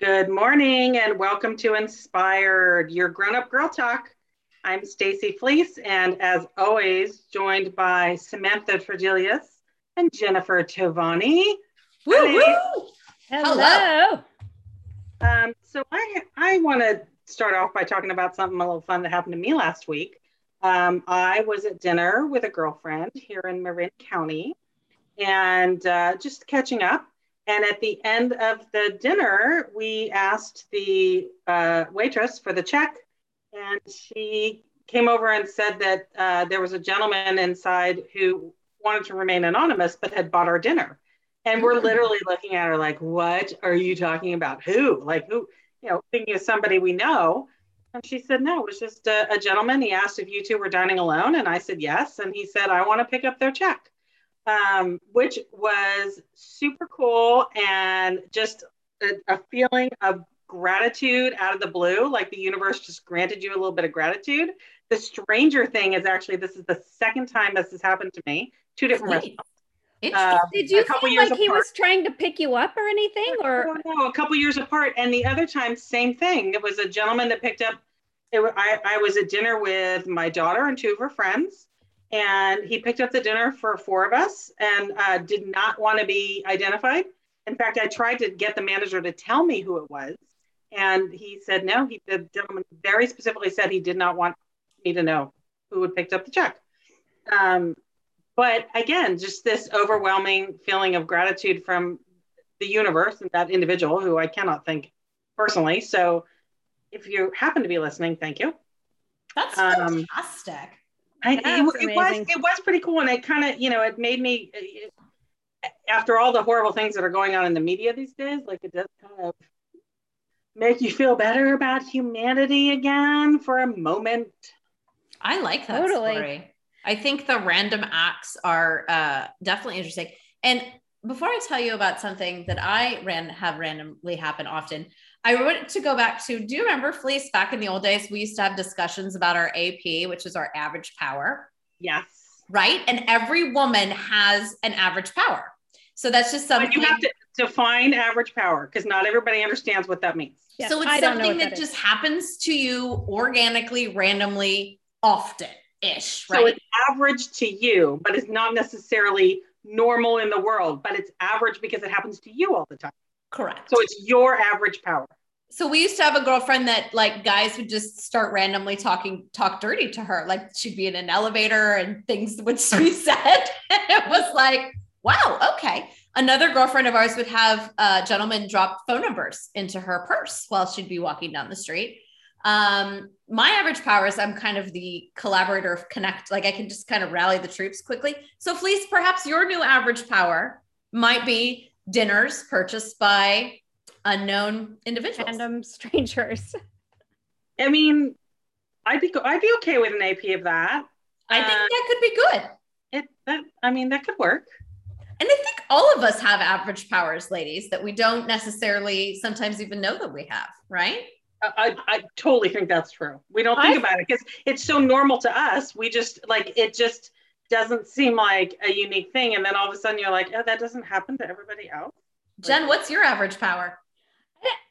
Good morning and welcome to Inspired, your grown-up girl talk. I'm Stacey Fleece and as always joined by Samantha Tradelius and Jennifer Tovani. Woo, woo. Hello. Um, so I I want to start off by talking about something a little fun that happened to me last week. Um, I was at dinner with a girlfriend here in Marin County and uh, just catching up and at the end of the dinner, we asked the uh, waitress for the check, and she came over and said that uh, there was a gentleman inside who wanted to remain anonymous but had bought our dinner. And we're literally looking at her like, what are you talking about? Who? Like, who? You know, thinking of somebody we know. And she said, no, it was just a, a gentleman. He asked if you two were dining alone. And I said, yes. And he said, I want to pick up their check um, which was super cool and just a, a, feeling of gratitude out of the blue, like the universe just granted you a little bit of gratitude. The stranger thing is actually this is the second time this has happened to me. Two different restaurants. Um, Did you feel like he was trying to pick you up or anything? Or no, a couple years apart. And the other time, same thing. It was a gentleman that picked up. It, I, I was at dinner with my daughter and two of her friends and he picked up the dinner for four of us and uh, did not want to be identified. In fact, I tried to get the manager to tell me who it was, and he said no. He the gentleman very specifically said he did not want me to know who had picked up the check. Um, but again, just this overwhelming feeling of gratitude from the universe and that individual who I cannot thank personally. So, if you happen to be listening, thank you. That's um, fantastic. I, it, it, was it was pretty cool, and it kind of you know it made me it, after all the horrible things that are going on in the media these days, like it does kind of make you feel better about humanity again for a moment. I like that totally. story. I think the random acts are uh, definitely interesting. And before I tell you about something that I ran have randomly happen often, I want to go back to do you remember Fleece back in the old days? We used to have discussions about our AP, which is our average power. Yes. Right. And every woman has an average power. So that's just something but you have to define average power because not everybody understands what that means. Yeah, so it's something that, that just happens to you organically, randomly, often ish. Right. So it's average to you, but it's not necessarily normal in the world, but it's average because it happens to you all the time. Correct. So it's your average power. So we used to have a girlfriend that like guys would just start randomly talking talk dirty to her. Like she'd be in an elevator and things would be said. it was like, wow, okay. Another girlfriend of ours would have a gentleman drop phone numbers into her purse while she'd be walking down the street. Um, my average power is I'm kind of the collaborator of connect, like I can just kind of rally the troops quickly. So, Fleece, perhaps your new average power might be dinners purchased by unknown individuals, random strangers. I mean, I'd be I'd be okay with an AP of that. I think uh, that could be good. It that I mean that could work. And I think all of us have average powers, ladies, that we don't necessarily sometimes even know that we have, right? I, I totally think that's true. We don't think I, about it because it's so normal to us. We just like it just doesn't seem like a unique thing. And then all of a sudden you're like, oh, that doesn't happen to everybody else. Jenn, what's your average power?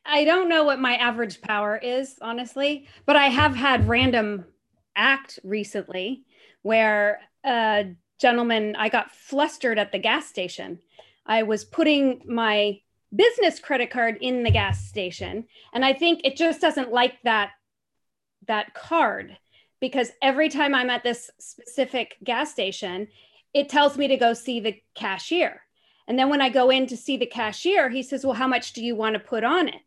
I don't know what my average power is, honestly, but I have had random act recently where a gentleman, I got flustered at the gas station. I was putting my business credit card in the gas station, and I think it just doesn't like that that card because every time I'm at this specific gas station, it tells me to go see the cashier. And then when I go in to see the cashier, he says, Well, how much do you want to put on it?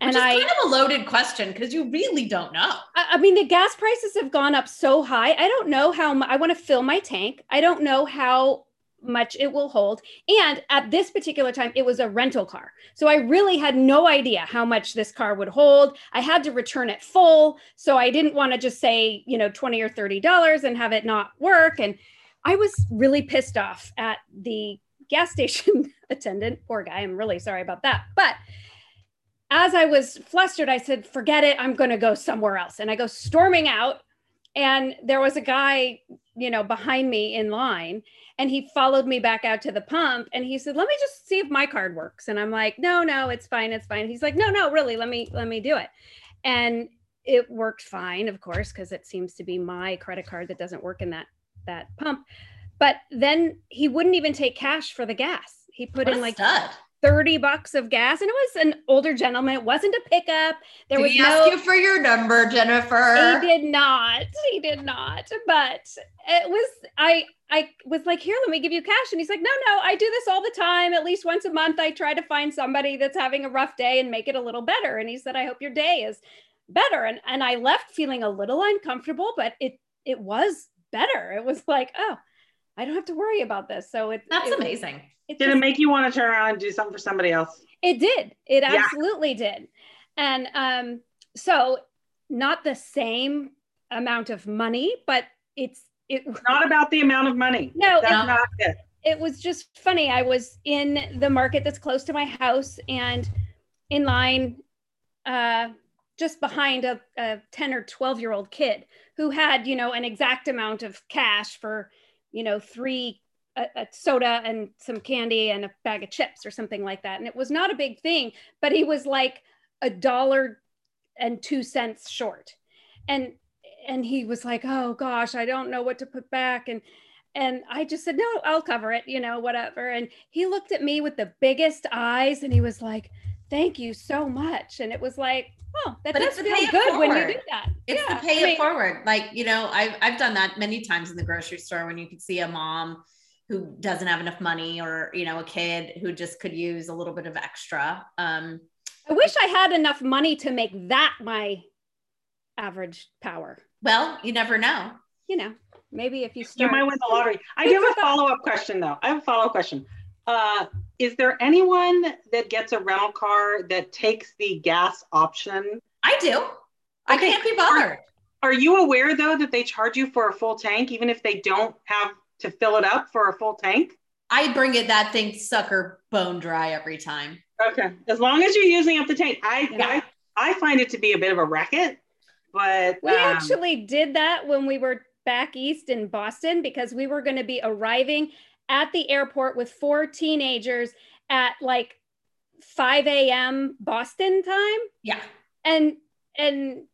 And Which is I kind of a loaded question because you really don't know. I, I, mean, the gas prices have gone up so high. I don't know how I want to fill my tank. I don't know how much it will hold. And at this particular time, it was a rental car. So I really had no idea how much this car would hold. I had to return it full. So I didn't want to just say, you know, 20 or $30 and have it not work. And I was really pissed off at the gas station attendant. Poor guy. I'm really sorry about that. But as I was flustered, I said, forget it. I'm going to go somewhere else. And I go storming out and there was a guy, you know, behind me in line, and he followed me back out to the pump and he said, Let me just see if my card works. And I'm like, No, no, it's fine, it's fine. He's like, No, no, really, let me let me do it. And it worked fine, of course, because it seems to be my credit card that doesn't work in that that pump. But then he wouldn't even take cash for the gas. He put What in like stud. 30 bucks of gas and it was an older gentleman. It wasn't a pickup. There Did was he no ask you for your number, Jennifer? he did not. He did not. But it was I I was like, here, let me give you cash. And he's like, no, no, I do this all the time. At least once a month, I try to find somebody that's having a rough day and make it a little better. And he said, I hope your day is better. And and I left feeling a little uncomfortable, but it it was better. It was like, oh, I don't have to worry about this. So it That's it, amazing. It Did just- it make you want to turn around and do something for somebody else? It did. It Yeah. absolutely did. And um, so not the same amount of money, but it's it Not about the amount of money. no, That's No. not it. it was just funny. I was in the market that's close to my house and in line uh, just behind a, a 10 or 12 year old kid who had, you know, an exact amount of cash for, you know, three a, a soda and some candy and a bag of chips or something like that. And it was not a big thing, but he was like a dollar and two cents short. And and he was like, "Oh gosh, I don't know what to put back." And and I just said, "No, I'll cover it, you know, whatever." And he looked at me with the biggest eyes and he was like, "Thank you so much." And it was like, "Oh, that But does feel good when you do that." It's Yeah, the pay I it forward. Like, you know, I've, I've done that many times in the grocery store when you could see a mom who doesn't have enough money or, you know, a kid who just could use a little bit of extra. Um, I wish I had enough money to make that my average power. well, you never know. You know, maybe if you start. You might win the lottery. I do have a follow up question though. I have a follow up question. Uh, is there anyone that gets a rental car that takes the gas option? I do. I can't be bothered. Are you aware though that they charge you for a full tank even if they don't have to fill it up for a full tank? I bring it that thing sucker bone dry every time. Okay. As long as you're using up the tank. I Yeah. I, I find it to be a bit of a racket, but We um, actually did that when we were back east in Boston because we were going to be arriving at the airport with four teenagers at like 5 a.m. Boston time. Yeah. And, and,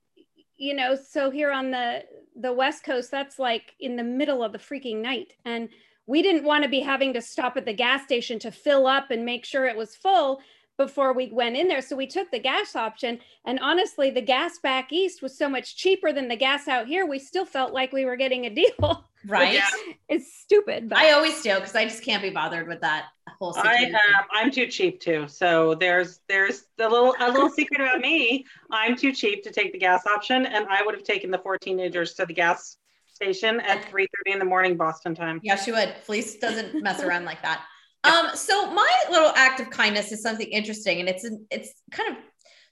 you know, so here on the, the West Coast, that's like in the middle of the freaking night. And we didn't want to be having to stop at the gas station to fill up and make sure it was full before we went in there. So we took the gas option. And honestly, the gas back east was so much cheaper than the gas out here. We still felt like we were getting a deal. Right. Yeah. it's stupid. But I always do because I just can't be bothered with that whole I situation. um, I'm too cheap too. So there's there's the little a little secret about me. I'm too cheap to take the gas option, and I would have taken the four teenagers to the gas station at 3:30 in the morning Boston time. Yeah, she would. Fleece doesn't mess around like that. Um, so my little act of kindness is something interesting, and it's it's kind of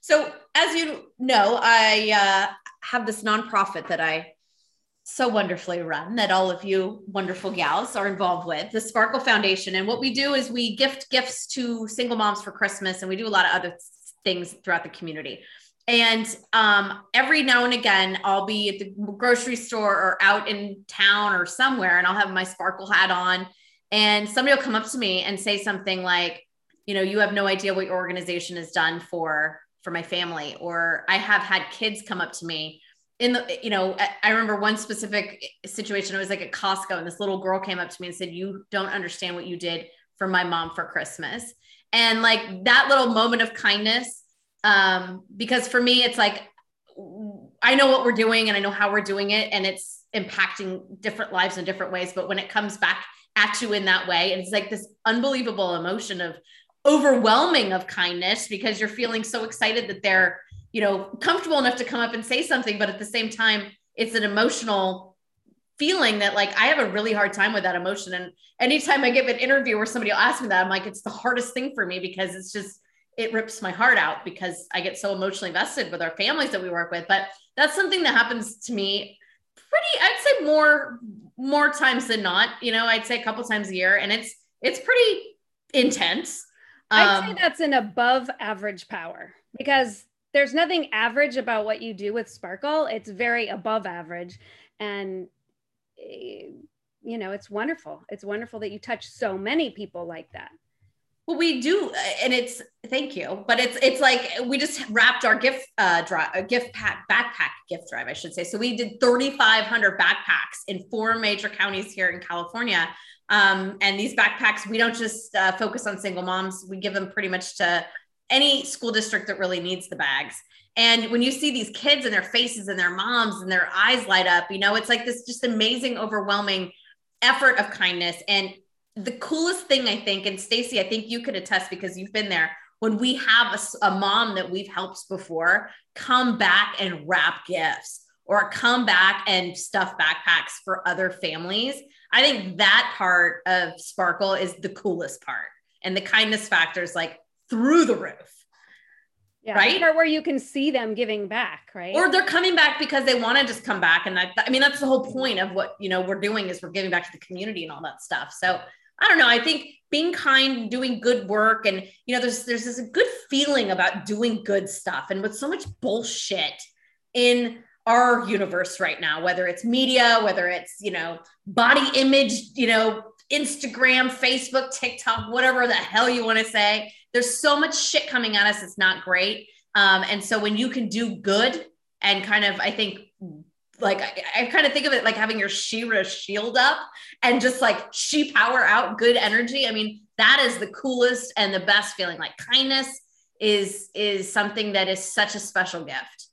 so as you know, I uh, have this nonprofit that I so wonderfully run that all of you wonderful gals are involved with, the Sparkle Foundation. And what we do is we gift gifts to single moms for Christmas, and we do a lot of other things throughout the community. And um, every now and again, I'll be at the grocery store or out in town or somewhere, and I'll have my sparkle hat on. And somebody will come up to me and say something like, you know, you have no idea what your organization has done for for my family. Or I have had kids come up to me in the, you know, I- remember one specific situation. It was like at Costco, and this little girl came up to me and said, You don't understand what you did for my mom for Christmas. And like that little moment of kindness um, because for me, it's like I know what we're doing and I know how we're doing it, and it's impacting different lives in different ways. But when it comes back at you in that way, and it's like this unbelievable emotion of overwhelming of kindness because you're feeling so excited that they're, you know, comfortable enough to come up and say something, but at the same time, it's an emotional feeling that like I have a really hard time with that emotion. And anytime I give an interview where somebody will ask me that, I'm like, it's the hardest thing for me because it's just it rips my heart out because I get so emotionally invested with our families that we work with. But that's something that happens to me pretty, I'd say more, more times than not, you know, I'd say a couple times a year and it's, it's pretty intense. I'd say Um, that's an above average power because there's nothing average about what you do with Sparkle. It's very above average. and eh, you know it's wonderful it's wonderful that you touch so many people like that we do, and it's thank you, but it's it's like we just wrapped our gift uh drive, a gift pack backpack gift drive, I should say. So we did 3,500 backpacks in four major counties here in California. Um, and these backpacks, we don't just uh, focus on single moms; we give them pretty much to any school district that really needs the bags. And when you see these kids and their faces and their moms and their eyes light up, you know, it's like this just amazing, overwhelming effort of kindness. And the coolest thing I think, and Stacey, I think you could attest because you've been there. When we have a, a mom that we've helped before come back and wrap gifts or come back and stuff backpacks for other families, I think that part of Sparkle is the coolest part. And the kindness factor is like through the roof. Yeah, Right? part where you can see them giving back, right? Or they're coming back because they want to just come back. And that, I mean, that's the whole point of what, you know, we're doing is we're giving back to the community and all that stuff. So I don't know. I think being kind, doing good work, and you know, there's there's this good feeling about doing good stuff. And with so much bullshit in our universe right now, whether it's media, whether it's you know body image, you know, Instagram, Facebook, TikTok, whatever the hell you want to say, there's so much shit coming at us. It's not great. Um, and so when you can do good and kind of, I think like I, I kind of think of it like having your She-Ra shield up and just like she power out good energy. I mean, that is the coolest and the best feeling. Like kindness is is something that is such a special gift.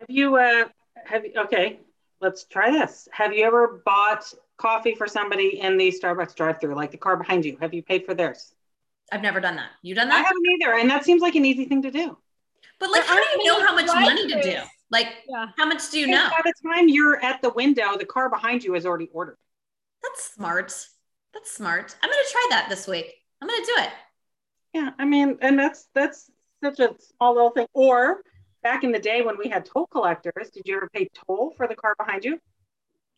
Have you, uh, have you, okay, let's try this. Have you ever bought coffee for somebody in the Starbucks drive through, like the car behind you? Have you paid for theirs? I've never done that. You done that? I haven't either. And that seems like an easy thing to do. But like, There how do aren't you know how much money to do? Drive-thrus. Like, yeah. how much do you Because know? By the time you're at the window, the car behind you has already ordered. That's smart. That's smart. I'm gonna try that this week. I'm gonna do it. Yeah, I mean, and that's that's such a small little thing. Or back in the day when we had toll collectors, did you ever pay toll for the car behind you?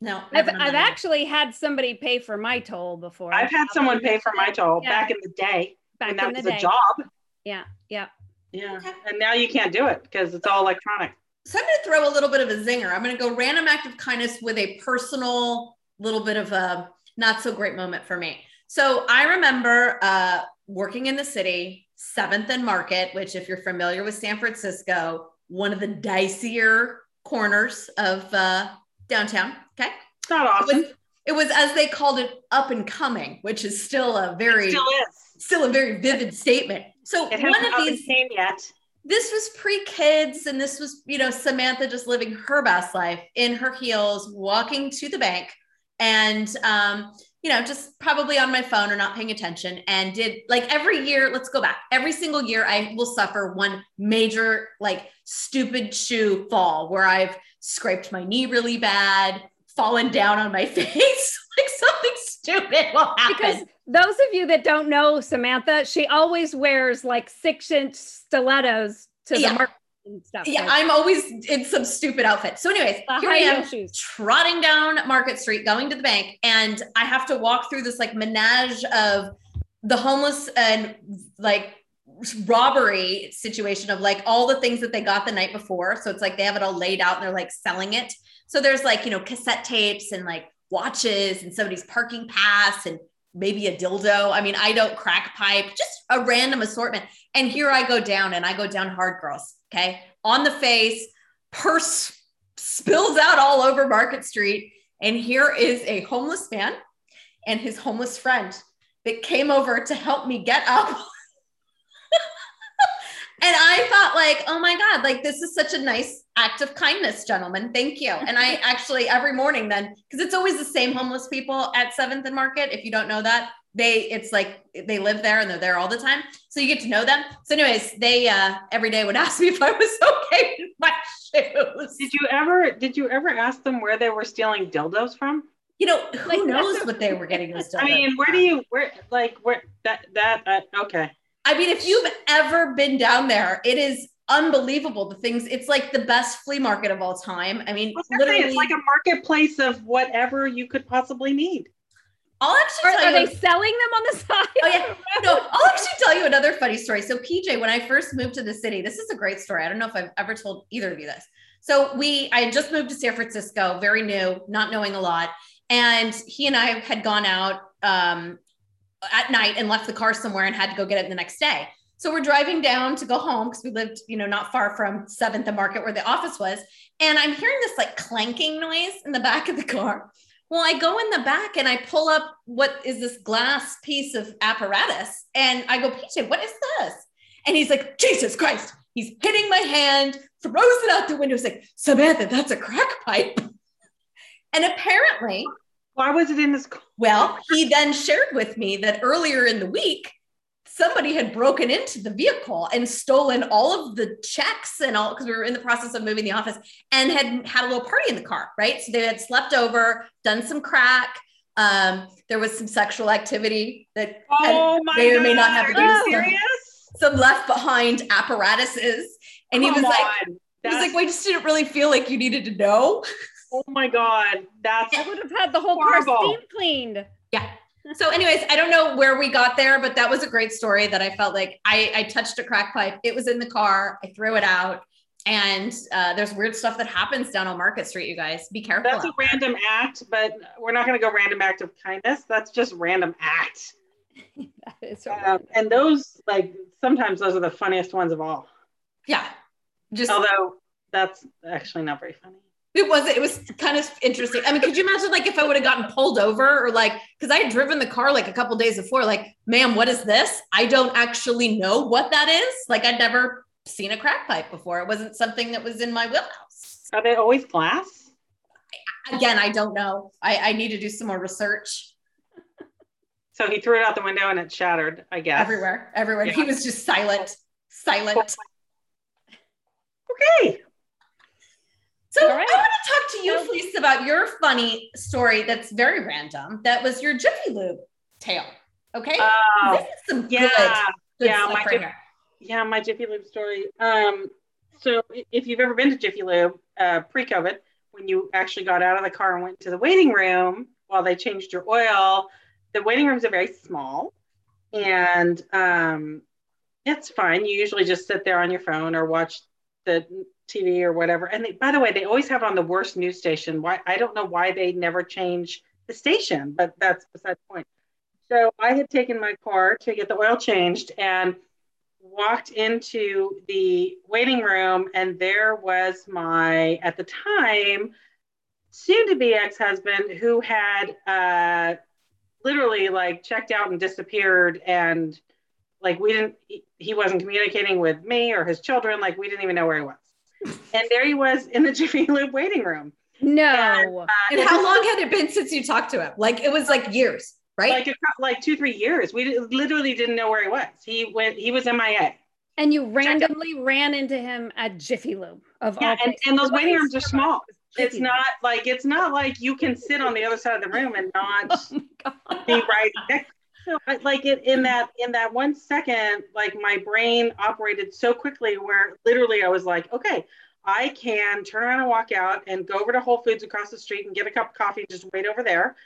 No, I've, I've actually had somebody pay for my toll before. I've had someone pay for my toll Yeah. back in the day back when that in the was day. a job. Yeah, yeah. Yeah, Okay. and now you can't do it because it's all electronic. So I'm going to throw a little bit of a zinger. I'm going to go random act of kindness with a personal little bit of a not so great moment for me. So I remember uh, working in the city, Seventh and Market, which, if you're familiar with San Francisco, one of the dicier corners of uh, downtown. Okay, It's not it awesome. was, it was as they called it, up and coming, which is still a very It still is. still a very vivid statement. So It one of these came yet. This was pre-kids and this was you know samantha just living her best life in her heels walking to the bank and um you know just probably on my phone or not paying attention and did like every year let's go back. Every single year i will suffer one major like stupid shoe fall where i've scraped my knee really bad fallen down on my face stupid will happen Because those of you that don't know Samantha, she always wears like six inch stilettos to Yeah. the market and stuff. yeah like i'm always in some stupid outfit so anyways the here i am shoes. trotting down Market Street, going to the bank, and I have to walk through this like menage of the homeless and like robbery situation of like all the things that they got the night before. So it's like they have it all laid out and they're like selling it. So there's like, you know, cassette tapes and like watches and somebody's parking pass and maybe a dildo. I mean, I don't crack pipe, just a random assortment. And here I go down and I go down hard girls. Okay. On the face, purse spills out all over Market Street. And here is a homeless man and his homeless friend that came over to help me get up. and I thought, like, oh my God, like this is such a nice act of kindness, gentlemen. Thank you. And I actually every morning then, because it's always the same homeless people at Seventh and Market. If you don't know that, they it's like they live there and they're there all the time. So you get to know them. So, anyways, they uh every day would ask me if I was okay with my shoes. Did you ever did you ever ask them where they were stealing dildos from? You know, who Like, knows what they were getting those I mean, where do you where like where that that uh, okay. I mean, if you've ever been down there, it is unbelievable. The things, it's like the best flea market of all time. I mean, What's that thing? literally, It's like a marketplace of whatever you could possibly need. I'll actually Are, tell are you. they selling them on the side? Oh, yeah. no, I'll actually tell you another funny story. So, PJ, when I first moved to the city, this is a great story. I don't know if I've ever told either of you this. So we, I had just moved to San Francisco, very new, not knowing a lot. And he and I had gone out um, at night and left the car somewhere and had to go get it the next day. So we're driving down to go home because we lived, you know, not far from Seventh and Market where the office was. And I'm hearing this like clanking noise in the back of the car. Well, I go in the back and I pull up what is this glass piece of apparatus. And I go, PJ, what is this? And he's like, Jesus Christ. He's hitting my hand, throws it out the window. He's like, Samantha, that's a crack pipe. And apparently, why was it in this car? Well, he then shared with me that earlier in the week, somebody had broken into the vehicle and stolen all of the checks and all because we were in the process of moving the office and had had a little party in the car, right? So they had slept over, done some crack. Um, there was some sexual activity that oh had, may or may not have produced some, some, left behind apparatuses. And Come he was on. like, he was like, we just didn't really feel like you needed to know. Oh my God. That's I would have had the whole horrible. car steam cleaned. Yeah. So, anyways, I don't know where we got there, but that was a great story that I felt like I, I touched a crack pipe. It was in the car. I threw it out. And uh, there's weird stuff that happens down on Market Street, you guys. Be careful. That's a random act, but we're not going to go random act of kindness. That's just random act. that is so um, and those, like, sometimes those are the funniest ones of all. Yeah. Just although that's actually not very funny. It was it was kind of interesting. I mean, could you imagine like if I would have gotten pulled over or like because I had driven the car like a couple days before, like, ma'am, what is this? I don't actually know what that is. Like I'd never seen a crack pipe before. It wasn't something that was in my wheelhouse. Are they always glass? Again, I don't know. I, I need to do some more research. So he threw it out the window and it shattered, I guess. Everywhere, everywhere. Yeah. He was just silent, silent. Okay. So right. I want to talk to you, Fleece, about your funny story that's very random. That was your Jiffy Lube tale. Okay. Oh, this is some yeah, good, good yeah, my right Jiffy, yeah, my Jiffy Lube story. Um, so if you've ever been to Jiffy Lube uh, pre-COVID, when you actually got out of the car and went to the waiting room while they changed your oil, the waiting rooms are very small, and um, it's fine. You usually just sit there on your phone or watch the TV or whatever. And they, by the way, they always have on the worst news station. Why I don't know why they never change the station, but that's beside the point. So I had taken my car to get the oil changed and walked into the waiting room, and there was my at the time soon to be ex husband who had uh, literally like checked out and disappeared and like we didn't he wasn't communicating with me or his children like we didn't even know where he was and there he was in the Jiffy Lube waiting room. No. And, uh, and how long had it been since you talked to him? Like it was like years, right? Like a, like two, three years. We literally didn't know where he was. He went. He was MIA. And you randomly ran into him at Jiffy Lube of yeah, all. And, and those waiting rooms are small. It's not like it's not like you can sit on the other side of the room and not oh be right next so like it in that in that one second like my brain operated so quickly where literally i was like okay i can turn around and walk out and go over to whole foods across the street and get a cup of coffee and just wait over there.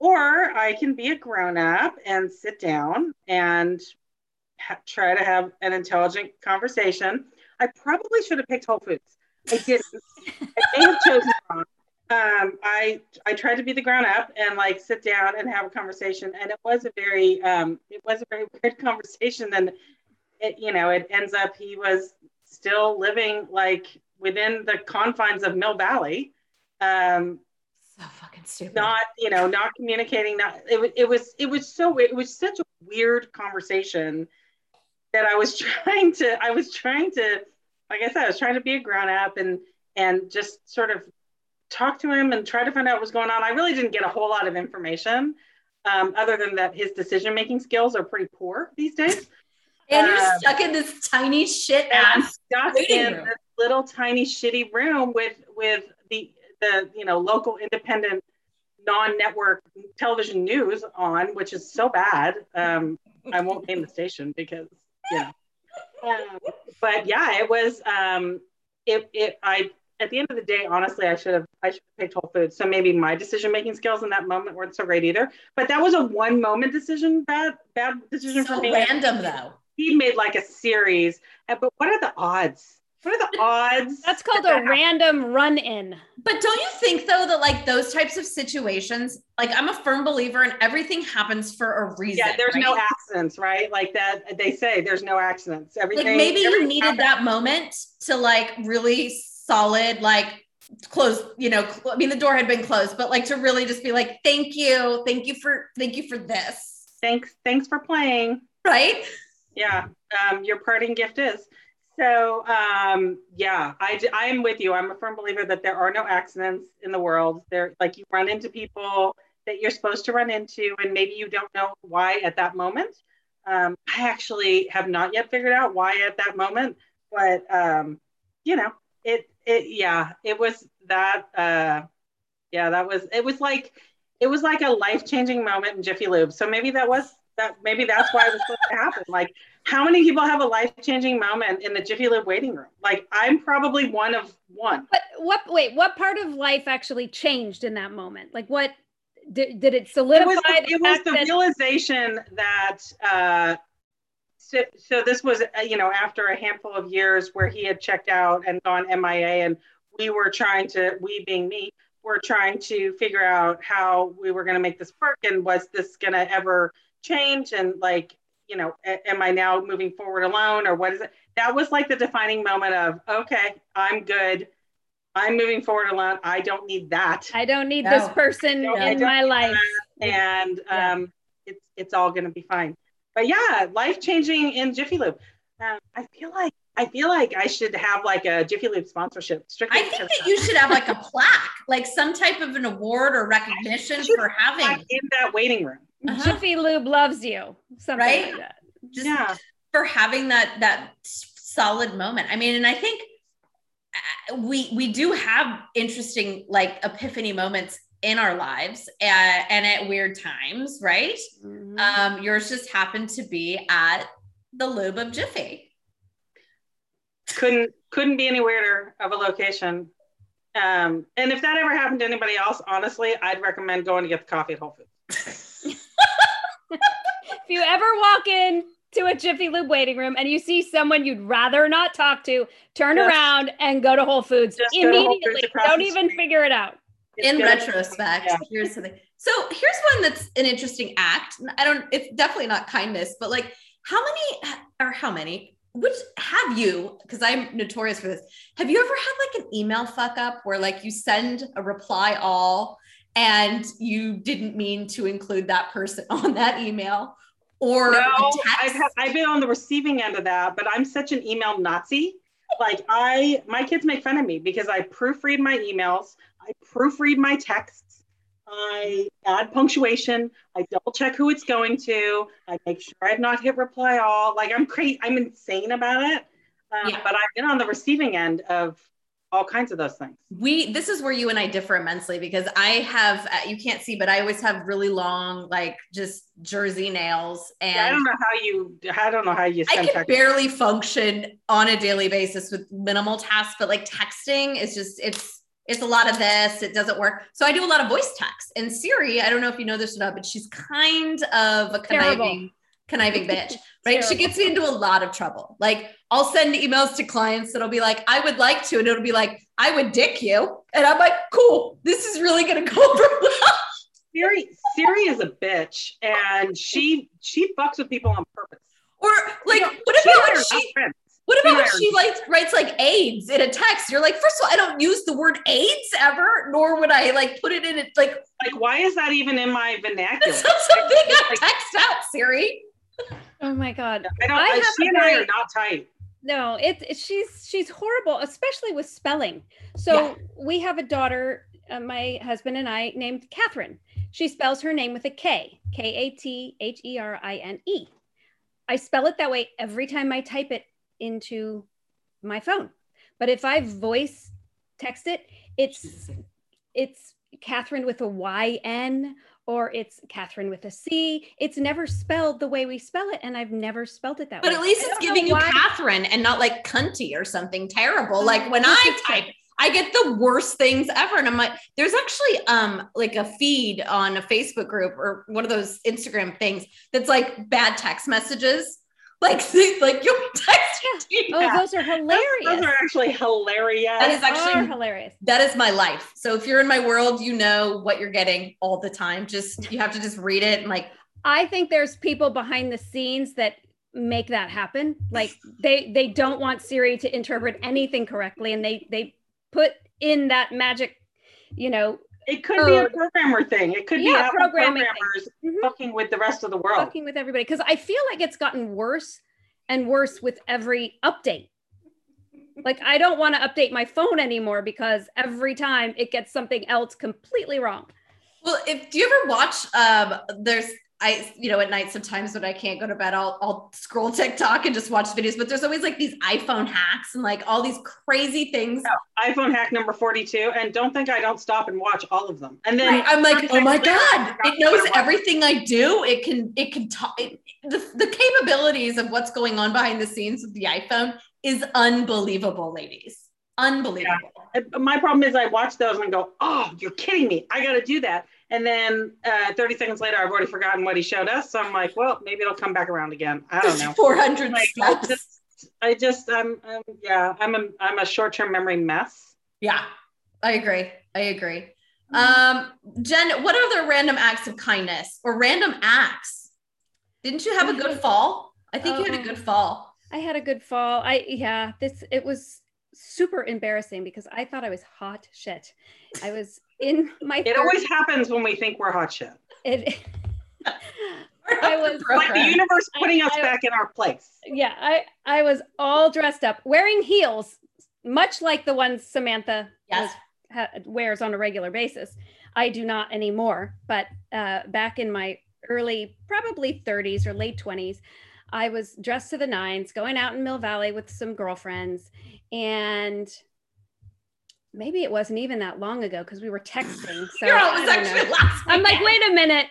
Or i can be a grown-up and sit down and ha- try to have an intelligent conversation. I probably should have picked whole foods. I didn't. I may have chosen wrong um, I I tried to be the grown up and like sit down and have a conversation, and it was a very um, it was a very weird conversation. And it you know it ends up he was still living like within the confines of Mill Valley. Um, so fucking stupid. Not you know not communicating. Not it, it was it was so it was such a weird conversation that I was trying to I was trying to like I said I was trying to be a grown up and and just sort of talk to him and try to find out what's going on. I really didn't get a whole lot of information, um, other than that his decision making skills are pretty poor these days. And you're um, stuck in this tiny shit ass stuck in room. this little tiny shitty room with with the the you know local independent non-network television news on, which is so bad. Um, I won't name the station because yeah. Um, but yeah, it was. Um, it it I at the end of the day, honestly, I should have I should have picked Whole Foods. So maybe my decision making skills in that moment weren't so great either. But that was a one moment decision, bad bad decision so for me. Random though. He made like a series. But what are the odds? What are the odds? That's called that a random run in. But don't you think though that like those types of situations, like I'm a firm believer in everything happens for a reason. Yeah, there's right? no accidents, right? Like that they say there's no accidents. Everything like maybe you needed happens. that moment to like really solid like close you know cl- i mean the door had been closed but like to really just be like thank you thank you for thank you for this Thanks, thanks for playing. right Yeah, um, your parting gift is. So um, yeah, I I am with you. I'm a firm believer that there are no accidents in the world. There, like you run into people that you're supposed to run into, and maybe you don't know why at that moment. Um, I actually have not yet figured out why at that moment, but um, you know, it it yeah, it was that uh, yeah, that was it was like it was like a life changing moment in Jiffy Lube. So maybe that was that maybe that's why it was supposed to happen. Like how many people have a life changing moment in the Jiffy Lube waiting room? Like I'm probably one of one. But what? Wait, what part of life actually changed in that moment? Like, what did, did it It solidify? was the, it was the realization that uh, so, so this was uh, you know after a handful of years where he had checked out and gone MIA and we were trying to we being me were trying to figure out how we were going to make this work and was this going to ever change and like you know a- am I now moving forward alone or what is it that was like the defining moment of okay I'm good I'm moving forward alone I don't need that I don't need No. this person No, in my need life. and Yeah. um, it's it's all going to be fine. But yeah, life changing in Jiffy Lube. Um, I feel like I feel like I should have like a Jiffy Lube sponsorship. Strictly i think that you should have like a plaque like some type of an award or recognition for having in that waiting room. Uh-huh. Jiffy Lube loves you. Something Right? like that. just yeah, for having that that solid moment. I mean, and I think uh, we we do have interesting like epiphany moments in our lives uh, and at weird times, right? Mhm. Um, yours just happened to be at the lube of Jiffy. couldn't couldn't be any weirder of a location. Um, and if that ever happened to anybody else, honestly, I'd recommend going to get the coffee at Whole Foods. if you ever walk in to a Jiffy Lube waiting room and you see someone you'd rather not talk to, turn Just- around and go to Whole Foods just go Whole Foods immediately. Don't even street. figure it out. In retrospect, Yeah. here's something. So here's one that's an interesting act. I don't. It's definitely not kindness, but like, how many or how many? Which have you? Because I'm notorious for this. Have you ever had like an email fuck up where like you send a reply all and you didn't mean to include that person on that email, or No, I've, had, I've been on the receiving end of that, but I'm such an email Nazi. Like I, my kids make fun of me because I proofread my emails, I proofread my texts, I add punctuation, I double check who it's going to, I make sure I've not hit reply all. Like I'm crazy, I'm insane about it. Um, Yeah. But I've been on the receiving end of all kinds of those things. we this is where you and I differ immensely because I have uh, you can't see, but I always have really long, like just jersey nails, and Yeah, I don't know how you, I don't know how you I can text. barely function on a daily basis with minimal tasks, but like texting is just it's it's a lot of this. It doesn't work. So I do a lot of voice text. And Siri, I don't know if you know this or not, but she's kind of a Terrible. conniving, conniving bitch, right? She gets me into a lot of trouble. Like I'll send emails to clients that'll be like, I would like to, and it'll be like, I would dick you. And I'm like, cool, this is really gonna go over well. Siri, Siri is a bitch, and she she fucks with people on purpose. Or like, No, what about I when she not friends. What about when she like writes like AIDS in a text? You're like, first of all, I don't use the word AIDS ever, nor would I like put it in it like Like, why is that even in my vernacular? that's not something I Like, text out, Siri. Oh my God. I don't. I I have she a and I are not tight. No, it's it- she's she's horrible, especially with spelling. So we have a daughter, uh, my husband and I, named Catherine. She spells her name with a K, K A T H E R I N E. I spell it that way every time I type it into my phone. But if I voice text it, it's it's Catherine with a Y N or it's Catherine with a C. It's never spelled the way we spell it, and I've never spelled it that But way. But at least it's giving you why- Catherine and not like cunty or something terrible. Like when I type, I get the worst things ever. And I'm like, there's actually um like a feed on a Facebook group or one of those Instagram things that's like bad text messages. Like, like you'll be texting. Oh, those are hilarious. Those are actually hilarious. That is Those actually- are hilarious. that is my life. So if you're in my world, you know what you're getting all the time. Just you have to just read it and like I think there's people behind the scenes that make that happen. Like they they don't want Siri to interpret anything correctly, and they they put in that magic, you know, It could be a programmer thing. It could be Yeah, Apple programming thing. programmers Mhm. fucking with the rest of the world. fucking with everybody because I feel like it's gotten worse and worse with every update. Like I don't want to update my phone anymore because every time it gets something else completely wrong. Well, if do you ever watch? Um, there's I, you know, at night sometimes when I can't go to bed, I'll I'll scroll TikTok and just watch videos. But there's always like these iPhone hacks and like all these crazy things. iPhone hack number 42. And don't think I don't stop and watch all of them. And then Right. I'm like, oh my seconds later, I god, it knows everything I do. It can it can talk. It, the the capabilities of what's going on behind the scenes with the iPhone is unbelievable, ladies. Unbelievable. And My problem is I watch those and go, oh, you're kidding me. I got to do that. And then uh, 30 seconds later, I've already forgotten what he showed us. So I'm like, well, maybe it'll come back around again. I don't know. 400 Like, I steps. just, I just, I'm, um, yeah, I'm a, I'm a short-term memory mess. Yeah, I agree. I agree. Um, Jenn, what are the random acts of kindness or random acts? Didn't you have a good fall? I think you had a Oh. good fall. I had a good fall. I yeah, this it was super embarrassing because I thought I was hot shit. I was in my It always happens when we think we're hot shit. it, I was- Like the universe putting us I- back in our place. yeah, I I was all dressed up, wearing heels, much like the ones Samantha Yes. was, ha, wears on a regular basis. I do not anymore, but uh, back in my early, probably 30s or late 20s, I was dressed to the nines, going out in Mill Valley with some girlfriends, and maybe it wasn't even that long ago because we were texting. So Girl, I it was don't know. actually last I'm like, wait a minute.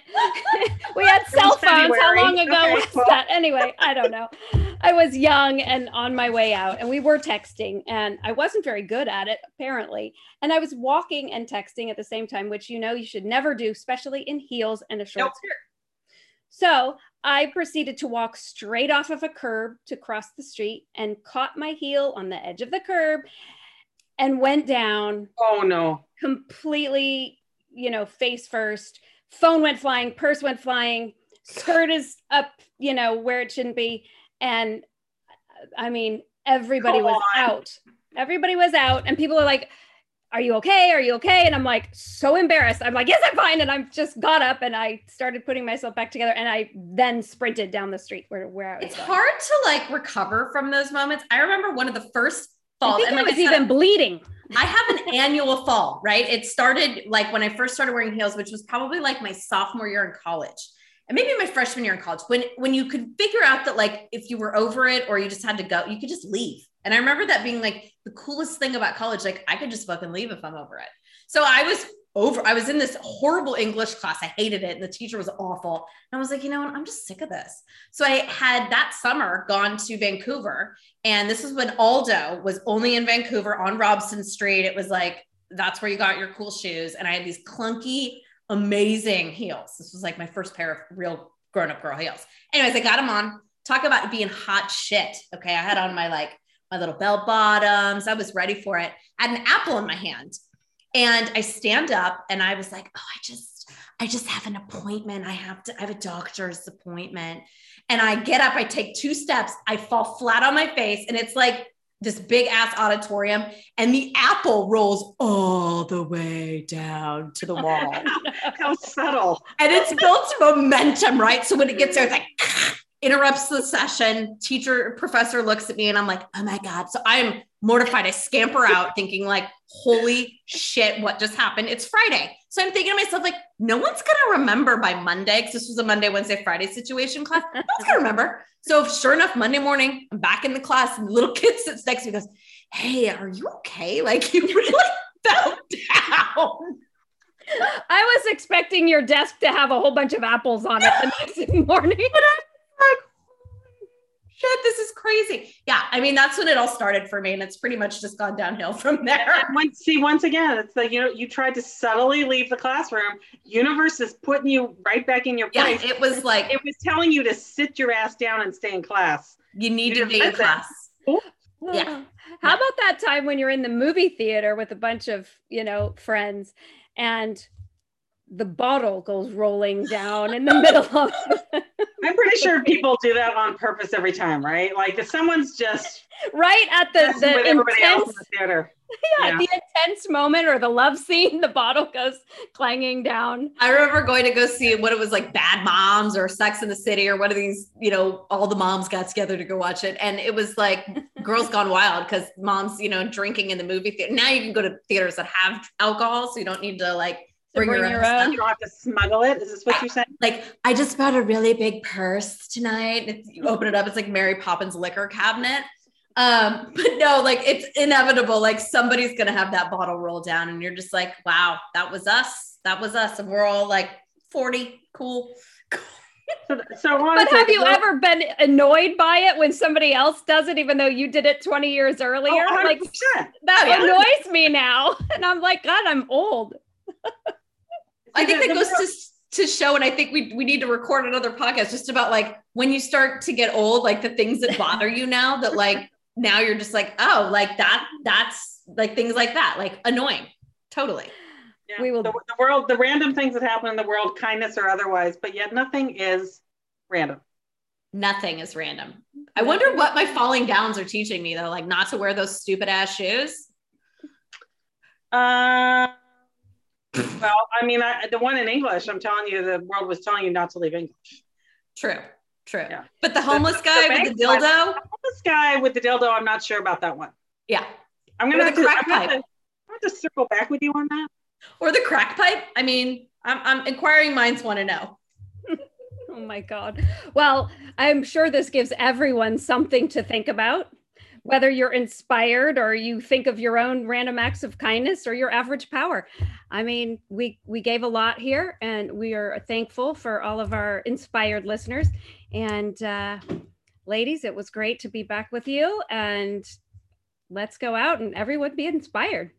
we had cell was phones. How long ago Okay, was well. that? Anyway, I don't know. I was young and on my way out, and we were texting, and I wasn't very good at it, apparently. And I was walking and texting at the same time, which you know you should never do, especially in heels and a short Nope. skirt. So I proceeded to walk straight off of a curb to cross the street and caught my heel on the edge of the curb and went down Oh no. completely, you know, face first. Phone went flying, purse went flying, skirt is up, you know, where it shouldn't be. And I mean, everybody Come was on. out. Everybody was out, and people are like, Are you okay? Are you okay? And I'm like, so embarrassed. I'm like, Yes, I'm fine. And I'm just got up and I started putting myself back together. And I then sprinted down the street where, where I was. It's going. hard to like recover from those moments. I remember one of the first I think and I like was I said, even bleeding. I have an annual fall, right? It started like when I first started wearing heels, which was probably like my sophomore year in college. And maybe my freshman year in college, when when you could figure out that like if you were over it or you just had to go, you could just leave. And I remember that being like the coolest thing about college. Like I could just fucking leave if I'm over it. So I was over, I was in this horrible English class. I hated it. And the teacher was awful. And I was like, you know what? I'm just sick of this. So I had that summer gone to Vancouver. And this is when Aldo was only in Vancouver on Robson Street. It was like, that's where you got your cool shoes. And I had these clunky, amazing heels. This was like my first pair of real grown up girl heels. Anyways, I got them on. Talk about being hot shit. Okay. I had on my like, my little bell bottoms. I was ready for it. I had an apple in my hand. And I stand up and I was like, oh, I just, I just have an appointment. I have to, I have a doctor's appointment. And I get up, I take two steps, I fall flat on my face, and it's like this big ass auditorium, and the apple rolls all the way down to the wall. How subtle. and it's built momentum, right? So when it gets there, it's like interrupts the session. Teacher, professor looks at me, and I'm like, oh my God. So I'm mortified. I scamper out thinking, like, holy shit, what just happened? It's Friday. So I'm thinking to myself, like, no one's gonna remember by Monday, because this was a Monday, Wednesday, Friday situation class. No one's gonna remember. So sure enough, Monday morning, I'm back in the class, and the little kid sits next to me and goes, Hey, are you okay? Like you really fell down. I was expecting your desk to have a whole bunch of apples on it the next morning. Like, shit, this is crazy. crazy. Yeah. I mean, that's when it all started for me. And it's pretty much just gone downhill from there. Once, see, once again, it's like you know, you tried to subtly leave the classroom. Universe is putting you right back in your place. Yeah. place. It was like, It was telling you to sit your ass down and stay in class. you need you to be in listen. class. Yeah. How about that time when you're in the movie theater with a bunch of, you know, friends and the bottle goes rolling down in the middle of I'm pretty sure people do that on purpose every time, right? Like if someone's just right at the, the everybody else in intense the theater. yeah, Yeah. the intense moment or the love scene, the bottle goes clanging down. I remember going to go see what it was like Bad Moms or Sex in the City or one of these, you know, all the moms got together to go watch it. And it was like Girls Gone Wild because moms, you know, drinking in the movie theater. Now you can go to theaters that have alcohol, so you don't need to like To bring, your, own. stuff. You don't have to smuggle it. Is this what you're saying? Like, I just bought a really big purse tonight. It's, you open it up, it's like Mary Poppins liquor cabinet. Um, but no, like it's inevitable. Like somebody's gonna have that bottle roll down, and you're just like, wow, that was us. That was us. And we're all like 40, cool. So, so But have you the- ever been annoyed by it when somebody else does it, even though you did it 20 years earlier? Oh, like that yeah. annoys me now. And I'm like, God, I'm old. I think that goes to, to show, and I think we, we need to record another podcast just about like when you start to get old, like the things that bother you now that like now you're just like, oh, like that, that's like things like that, like annoying. Totally. Yeah. We will- The, the world, the random things that happen in the world, kindness or otherwise, but yet nothing is random. Nothing is random. I wonder what my falling downs are teaching me though, like not to wear those stupid ass shoes. Uh, well, I mean, I, the one in English, I'm telling you, the world was telling you not to leave English. True. True. Yeah. But the homeless the guy with the dildo. This guy with the dildo, I'm not sure about that one. Yeah. I'm gonna the have to, crack I'm gonna pipe. to, I'm gonna have to circle back with you on that. Or the crack pipe. I mean, I'm, I'm inquiring minds want to know. Oh my God. Well, I'm sure this gives everyone something to think about, whether you're inspired or you think of your own random acts of kindness or your average power. I mean, we we gave a lot here, and we are thankful for all of our inspired listeners. And uh, ladies, it was great to be back with you. And let's go out and everyone be inspired.